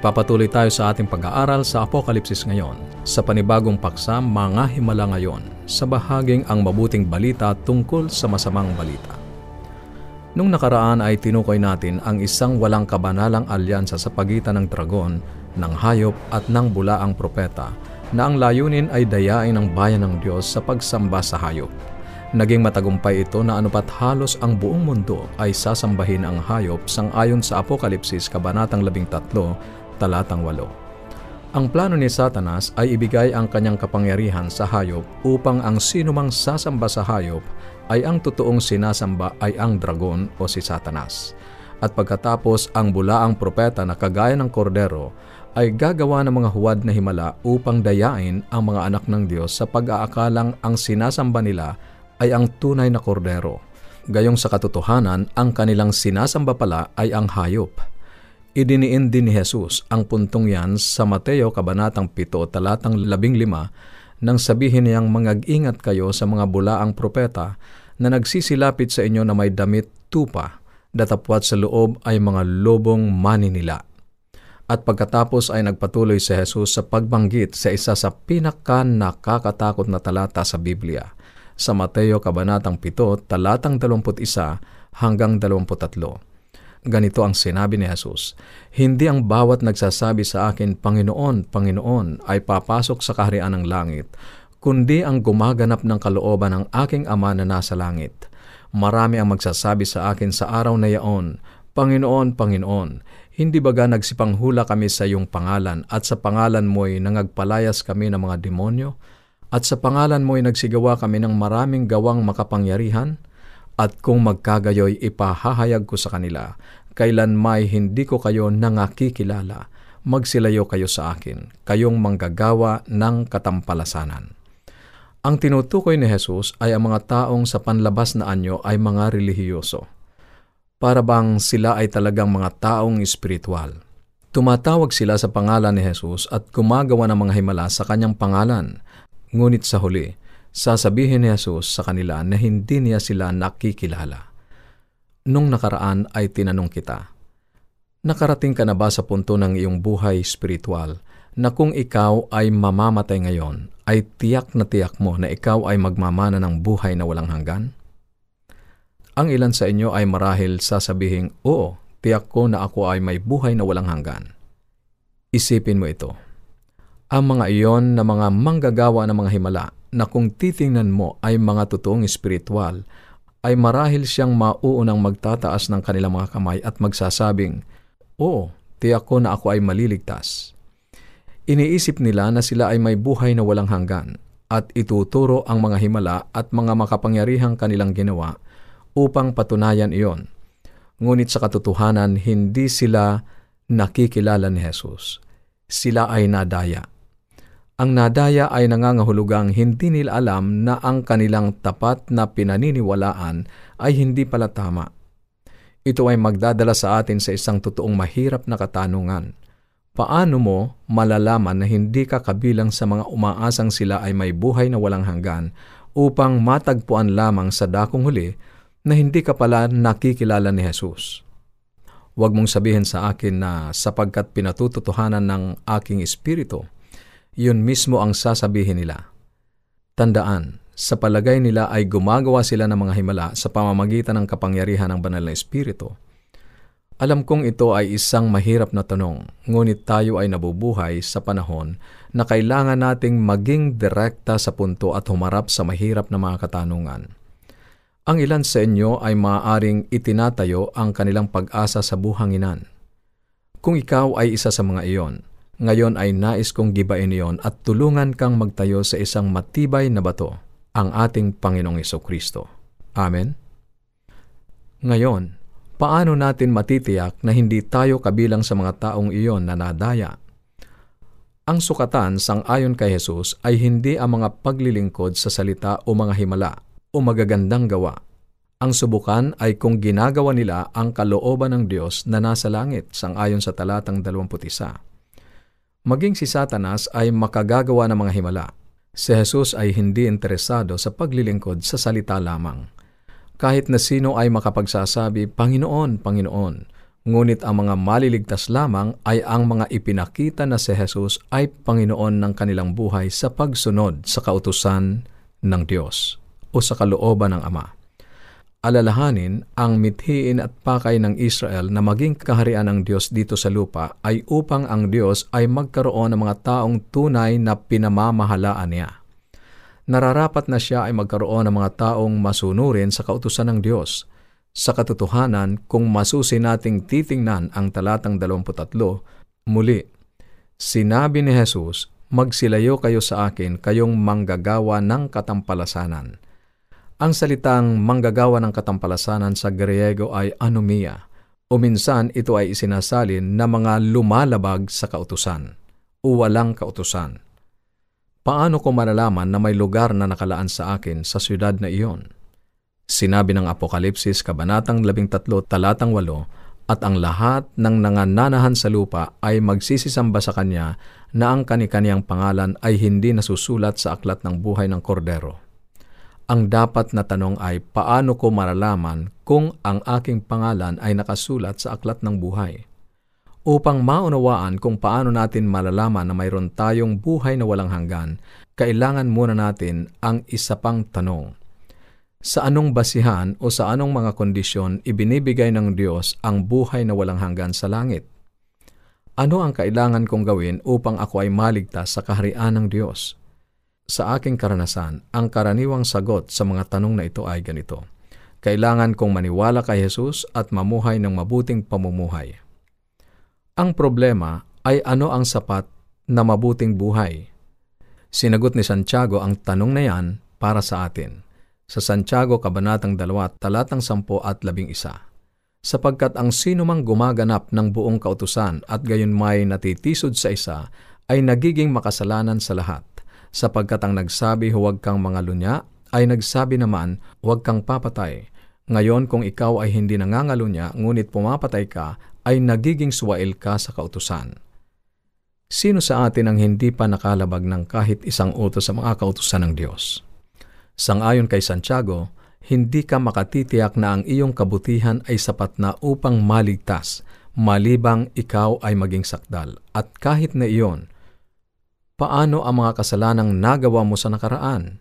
Nagpapatuloy tayo sa ating pag-aaral sa Apokalipsis ngayon sa panibagong paksa Mga Himala Ngayon sa bahaging ang mabuting balita tungkol sa masamang balita. Nung nakaraan ay tinukoy natin ang isang walang kabanalang alyansa sa pagitan ng dragon, ng hayop at ng bulaang propeta na ang layunin ay dayain ang bayan ng Diyos sa pagsamba sa hayop. Naging matagumpay ito na anupat halos ang buong mundo ay sasambahin ang hayop sang-ayon sa Apokalipsis Kabanatang 13, Talatang 8. Ang plano ni Satanas ay ibigay ang kanyang kapangyarihan sa hayop upang ang sinumang sasamba sa hayop ay ang totoong sinasamba ay ang dragon o si Satanas. At pagkatapos ang bulaang propeta na kagaya ng kordero ay gagawa ng mga huwad na himala upang dayain ang mga anak ng Diyos sa pag-aakalang ang sinasamba nila ay ang tunay na kordero. Gayong sa katotohanan, ang kanilang sinasamba pala ay ang hayop. Idiniin din ni Jesus ang puntong yan sa Mateo Kabanatang 7, talatang 15, nang sabihin niyang mangag-ingat kayo sa mga bulaang propeta na nagsisilapit sa inyo na may damit tupa, datapwat sa loob ay mga lobong maninila. At pagkatapos ay nagpatuloy si Jesus sa pagbanggit sa isa sa pinaka nakakatakot na talata sa Biblia – sa Mateo Kabanatang 7, talatang 21 hanggang 23. Ganito ang sinabi ni Jesus, Hindi ang bawat nagsasabi sa akin, Panginoon, Panginoon, ay papasok sa kaharian ng langit, kundi ang gumaganap ng kalooban ng aking Ama na nasa langit. Marami ang magsasabi sa akin sa araw na yaon, Panginoon, Panginoon, hindi baga nagsipanghula kami sa iyong pangalan at sa pangalan mo'y nangagpalayas kami ng mga demonyo? At sa pangalan mo ay nagsigawa kami ng maraming gawang makapangyarihan, at kung magkagayoy ipahahayag ko sa kanila, kailan may hindi ko kayo nangakikilala, magsilayo kayo sa akin, kayong manggagawa ng katampalasanan. Ang tinutukoy ni Jesus ay ang mga taong sa panlabas na anyo ay mga relihiyoso. Para bang sila ay talagang mga taong espiritual. Tumatawag sila sa pangalan ni Jesus at gumagawa ng mga himala sa kanyang pangalan Ngunit sa huli, sasabihin ni Jesus sa kanila na hindi niya sila nakikilala. Nung nakaraan ay tinanong kita, Nakarating ka na ba sa punto ng iyong buhay spiritual na kung ikaw ay mamamatay ngayon, ay tiyak na tiyak mo na ikaw ay magmamana ng buhay na walang hanggan? Ang ilan sa inyo ay marahil sasabihin, Oo, tiyak ko na ako ay may buhay na walang hanggan. Isipin mo ito ang mga iyon na mga manggagawa ng mga himala na kung titingnan mo ay mga totoong espiritual, ay marahil siyang mauunang magtataas ng kanilang mga kamay at magsasabing, Oo, tiyak ko na ako ay maliligtas. Iniisip nila na sila ay may buhay na walang hanggan at ituturo ang mga himala at mga makapangyarihang kanilang ginawa upang patunayan iyon. Ngunit sa katotohanan, hindi sila nakikilala ni Jesus. Sila ay nadaya ang nadaya ay nangangahulugang hindi nila alam na ang kanilang tapat na pinaniniwalaan ay hindi pala tama. Ito ay magdadala sa atin sa isang totoong mahirap na katanungan. Paano mo malalaman na hindi ka kabilang sa mga umaasang sila ay may buhay na walang hanggan upang matagpuan lamang sa dakong huli na hindi ka pala nakikilala ni Jesus? Huwag mong sabihin sa akin na sapagkat pinatututuhanan ng aking espiritu, yun mismo ang sasabihin nila. Tandaan, sa palagay nila ay gumagawa sila ng mga himala sa pamamagitan ng kapangyarihan ng banal na espiritu. Alam kong ito ay isang mahirap na tanong, ngunit tayo ay nabubuhay sa panahon na kailangan nating maging direkta sa punto at humarap sa mahirap na mga katanungan. Ang ilan sa inyo ay maaaring itinatayo ang kanilang pag-asa sa buhanginan. Kung ikaw ay isa sa mga iyon, ngayon ay nais kong gibain iyon at tulungan kang magtayo sa isang matibay na bato, ang ating Panginoong Iso Kristo. Amen? Ngayon, paano natin matitiyak na hindi tayo kabilang sa mga taong iyon na nadaya? Ang sukatan sang ayon kay Jesus ay hindi ang mga paglilingkod sa salita o mga himala o magagandang gawa. Ang subukan ay kung ginagawa nila ang kalooban ng Diyos na nasa langit sang ayon sa talatang 21. Maging si Satanas ay makagagawa ng mga himala. Si Jesus ay hindi interesado sa paglilingkod sa salita lamang. Kahit na sino ay makapagsasabi, Panginoon, Panginoon, Ngunit ang mga maliligtas lamang ay ang mga ipinakita na si Jesus ay Panginoon ng kanilang buhay sa pagsunod sa kautusan ng Diyos o sa kalooban ng Ama. Alalahanin, ang mithiin at pakay ng Israel na maging kaharian ng Diyos dito sa lupa ay upang ang Diyos ay magkaroon ng mga taong tunay na pinamamahalaan niya. Nararapat na siya ay magkaroon ng mga taong masunurin sa kautusan ng Diyos sa katotohanan, kung masusi nating titingnan ang talatang 23, muli, sinabi ni Jesus, Magsilayo kayo sa akin, kayong manggagawa ng katampalasanan. Ang salitang manggagawa ng katampalasanan sa Griego ay anomia, o minsan ito ay isinasalin na mga lumalabag sa kautusan o walang kautusan. Paano ko malalaman na may lugar na nakalaan sa akin sa siyudad na iyon? Sinabi ng Apokalipsis, Kabanatang 13, Talatang 8, at ang lahat ng nangananahan sa lupa ay magsisisamba sa Kanya na ang kanikaniyang pangalan ay hindi nasusulat sa aklat ng buhay ng kordero. Ang dapat na tanong ay paano ko maralaman kung ang aking pangalan ay nakasulat sa aklat ng buhay? Upang maunawaan kung paano natin malalaman na mayroon tayong buhay na walang hanggan, kailangan muna natin ang isa pang tanong sa anong basihan o sa anong mga kondisyon ibinibigay ng Diyos ang buhay na walang hanggan sa langit? Ano ang kailangan kong gawin upang ako ay maligtas sa kaharian ng Diyos? Sa aking karanasan, ang karaniwang sagot sa mga tanong na ito ay ganito. Kailangan kong maniwala kay Jesus at mamuhay ng mabuting pamumuhay. Ang problema ay ano ang sapat na mabuting buhay? Sinagot ni Santiago ang tanong na yan para sa atin sa Santiago Kabanatang 2, talatang 10 at 11. Sapagkat ang sino mang gumaganap ng buong kautusan at gayon may natitisod sa isa, ay nagiging makasalanan sa lahat. Sapagkat ang nagsabi huwag kang mga lunya, ay nagsabi naman huwag kang papatay. Ngayon kung ikaw ay hindi nangangalunya, ngunit pumapatay ka, ay nagiging suwail ka sa kautusan. Sino sa atin ang hindi pa nakalabag ng kahit isang utos sa mga kautusan ng Diyos? Sangayon kay Santiago, hindi ka makatitiyak na ang iyong kabutihan ay sapat na upang maligtas, malibang ikaw ay maging sakdal. At kahit na iyon, paano ang mga kasalanang nagawa mo sa nakaraan?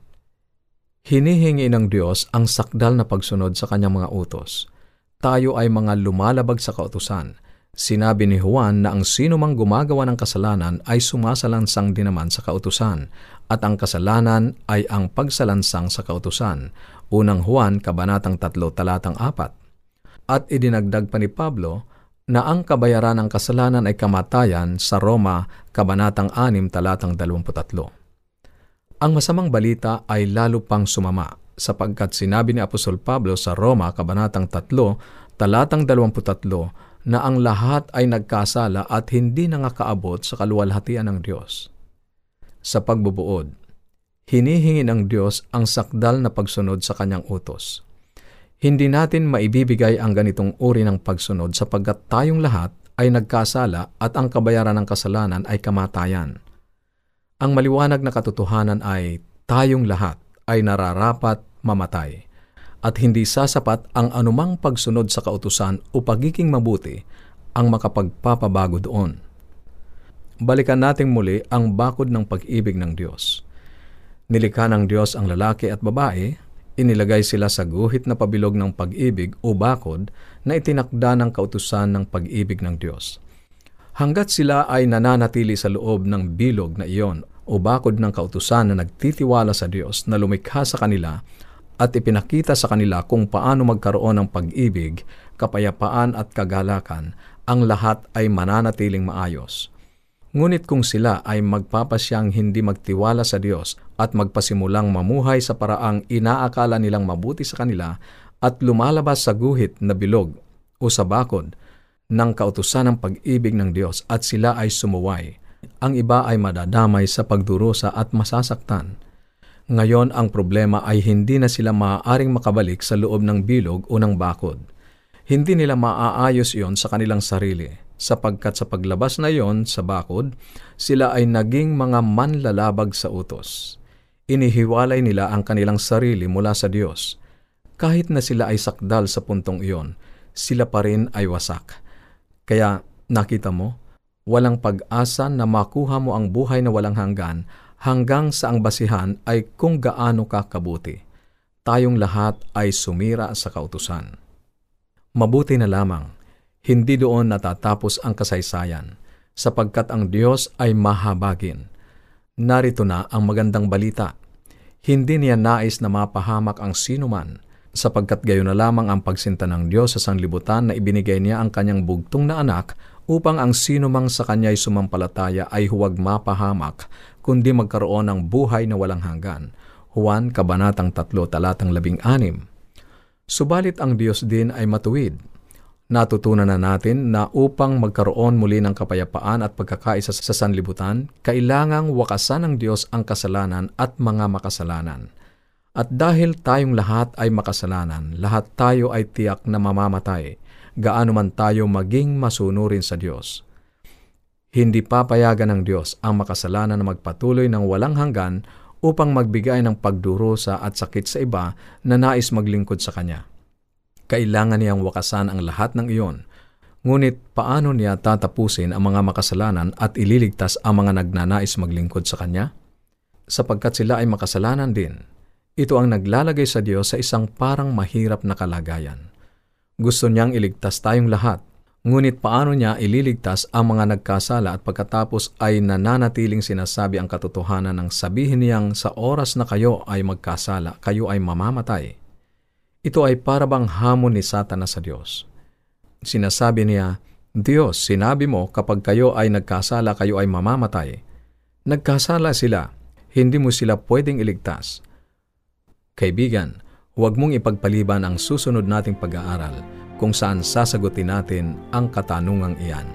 Hinihingi ng Diyos ang sakdal na pagsunod sa kanyang mga utos. Tayo ay mga lumalabag sa kautusan. Sinabi ni Juan na ang sino mang gumagawa ng kasalanan ay sumasalansang din naman sa kautusan at ang kasalanan ay ang pagsalansang sa kautusan. Unang Juan, Kabanatang 3, Talatang 4. At idinagdag pa ni Pablo na ang kabayaran ng kasalanan ay kamatayan sa Roma, Kabanatang 6, Talatang 23. Ang masamang balita ay lalo pang sumama sapagkat sinabi ni Apostol Pablo sa Roma, Kabanatang 3, Talatang 23, na ang lahat ay nagkasala at hindi nangakaabot sa kaluwalhatian ng Diyos sa pagbubuod. Hinihingi ng Diyos ang sakdal na pagsunod sa kanyang utos. Hindi natin maibibigay ang ganitong uri ng pagsunod sapagkat tayong lahat ay nagkasala at ang kabayaran ng kasalanan ay kamatayan. Ang maliwanag na katotohanan ay tayong lahat ay nararapat mamatay at hindi sasapat ang anumang pagsunod sa kautusan o pagiging mabuti ang makapagpapabago doon balikan nating muli ang bakod ng pag-ibig ng Diyos. Nilikha ng Diyos ang lalaki at babae, inilagay sila sa guhit na pabilog ng pag-ibig o bakod na itinakda ng kautusan ng pag-ibig ng Diyos. Hanggat sila ay nananatili sa loob ng bilog na iyon o bakod ng kautusan na nagtitiwala sa Diyos na lumikha sa kanila at ipinakita sa kanila kung paano magkaroon ng pag-ibig, kapayapaan at kagalakan, ang lahat ay mananatiling maayos. Ngunit kung sila ay magpapasyang hindi magtiwala sa Diyos at magpasimulang mamuhay sa paraang inaakala nilang mabuti sa kanila at lumalabas sa guhit na bilog o sa bakod ng kautusan ng pag-ibig ng Diyos at sila ay sumuway, ang iba ay madadamay sa pagdurusa at masasaktan. Ngayon ang problema ay hindi na sila maaaring makabalik sa loob ng bilog o ng bakod. Hindi nila maaayos iyon sa kanilang sarili sapagkat sa paglabas na yon sa bakod, sila ay naging mga manlalabag sa utos. Inihiwalay nila ang kanilang sarili mula sa Diyos. Kahit na sila ay sakdal sa puntong iyon, sila pa rin ay wasak. Kaya nakita mo, walang pag-asa na makuha mo ang buhay na walang hanggan hanggang sa ang basihan ay kung gaano ka kabuti. Tayong lahat ay sumira sa kautusan. Mabuti na lamang, hindi doon natatapos ang kasaysayan, sapagkat ang Diyos ay mahabagin. Narito na ang magandang balita. Hindi niya nais na mapahamak ang sinuman, sapagkat gayon na lamang ang pagsinta ng Diyos sa sanglibutan na ibinigay niya ang kanyang bugtong na anak upang ang sinumang sa kanya'y sumampalataya ay huwag mapahamak, kundi magkaroon ng buhay na walang hanggan. Juan Kabanatang 3, talatang 16. Subalit ang Diyos din ay matuwid. Natutunan na natin na upang magkaroon muli ng kapayapaan at pagkakaisa sa sanlibutan, kailangang wakasan ng Diyos ang kasalanan at mga makasalanan. At dahil tayong lahat ay makasalanan, lahat tayo ay tiyak na mamamatay, gaano man tayo maging masunurin sa Diyos. Hindi papayagan ng Diyos ang makasalanan na magpatuloy ng walang hanggan upang magbigay ng pagdurusa at sakit sa iba na nais maglingkod sa Kanya. Kailangan niyang wakasan ang lahat ng iyon. Ngunit paano niya tatapusin ang mga makasalanan at ililigtas ang mga nagnanais maglingkod sa Kanya? Sapagkat sila ay makasalanan din, ito ang naglalagay sa Diyos sa isang parang mahirap na kalagayan. Gusto niyang iligtas tayong lahat, ngunit paano niya ililigtas ang mga nagkasala at pagkatapos ay nananatiling sinasabi ang katotohanan ng sabihin niyang sa oras na kayo ay magkasala, kayo ay mamamatay. Ito ay parabang hamon ni Satanas sa Diyos. Sinasabi niya, Diyos, sinabi mo kapag kayo ay nagkasala, kayo ay mamamatay. Nagkasala sila, hindi mo sila pwedeng iligtas. Kaibigan, huwag mong ipagpaliban ang susunod nating pag-aaral kung saan sasagutin natin ang katanungang iyan.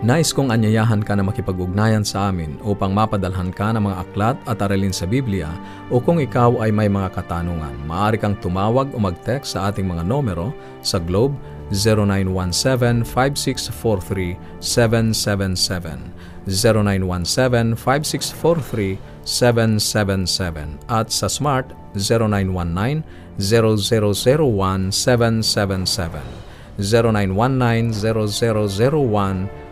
Nais kong anyayahan ka na makipag-ugnayan sa amin upang mapadalhan ka ng mga aklat at aralin sa Biblia o kung ikaw ay may mga katanungan, maaari kang tumawag o mag-text sa ating mga numero sa Globe 0917-5643-777, 0917-5643-777 at sa Smart 0919-0001-777, 0919-0001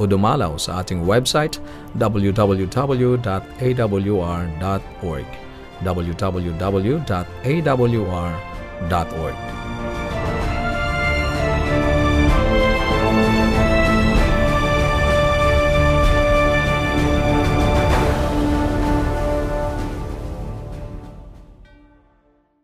o dumalaw sa ating website www.awr.org www.awr.org